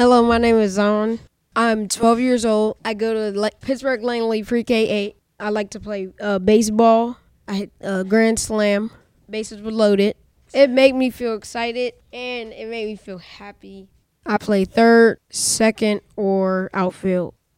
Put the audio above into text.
Hello, my name is Zion. I'm 12 years old. I go to Le- Pittsburgh Langley Pre K 8. I like to play uh, baseball. I hit uh, Grand Slam. Bases were loaded. It made me feel excited and it made me feel happy. I play third, second, or outfield.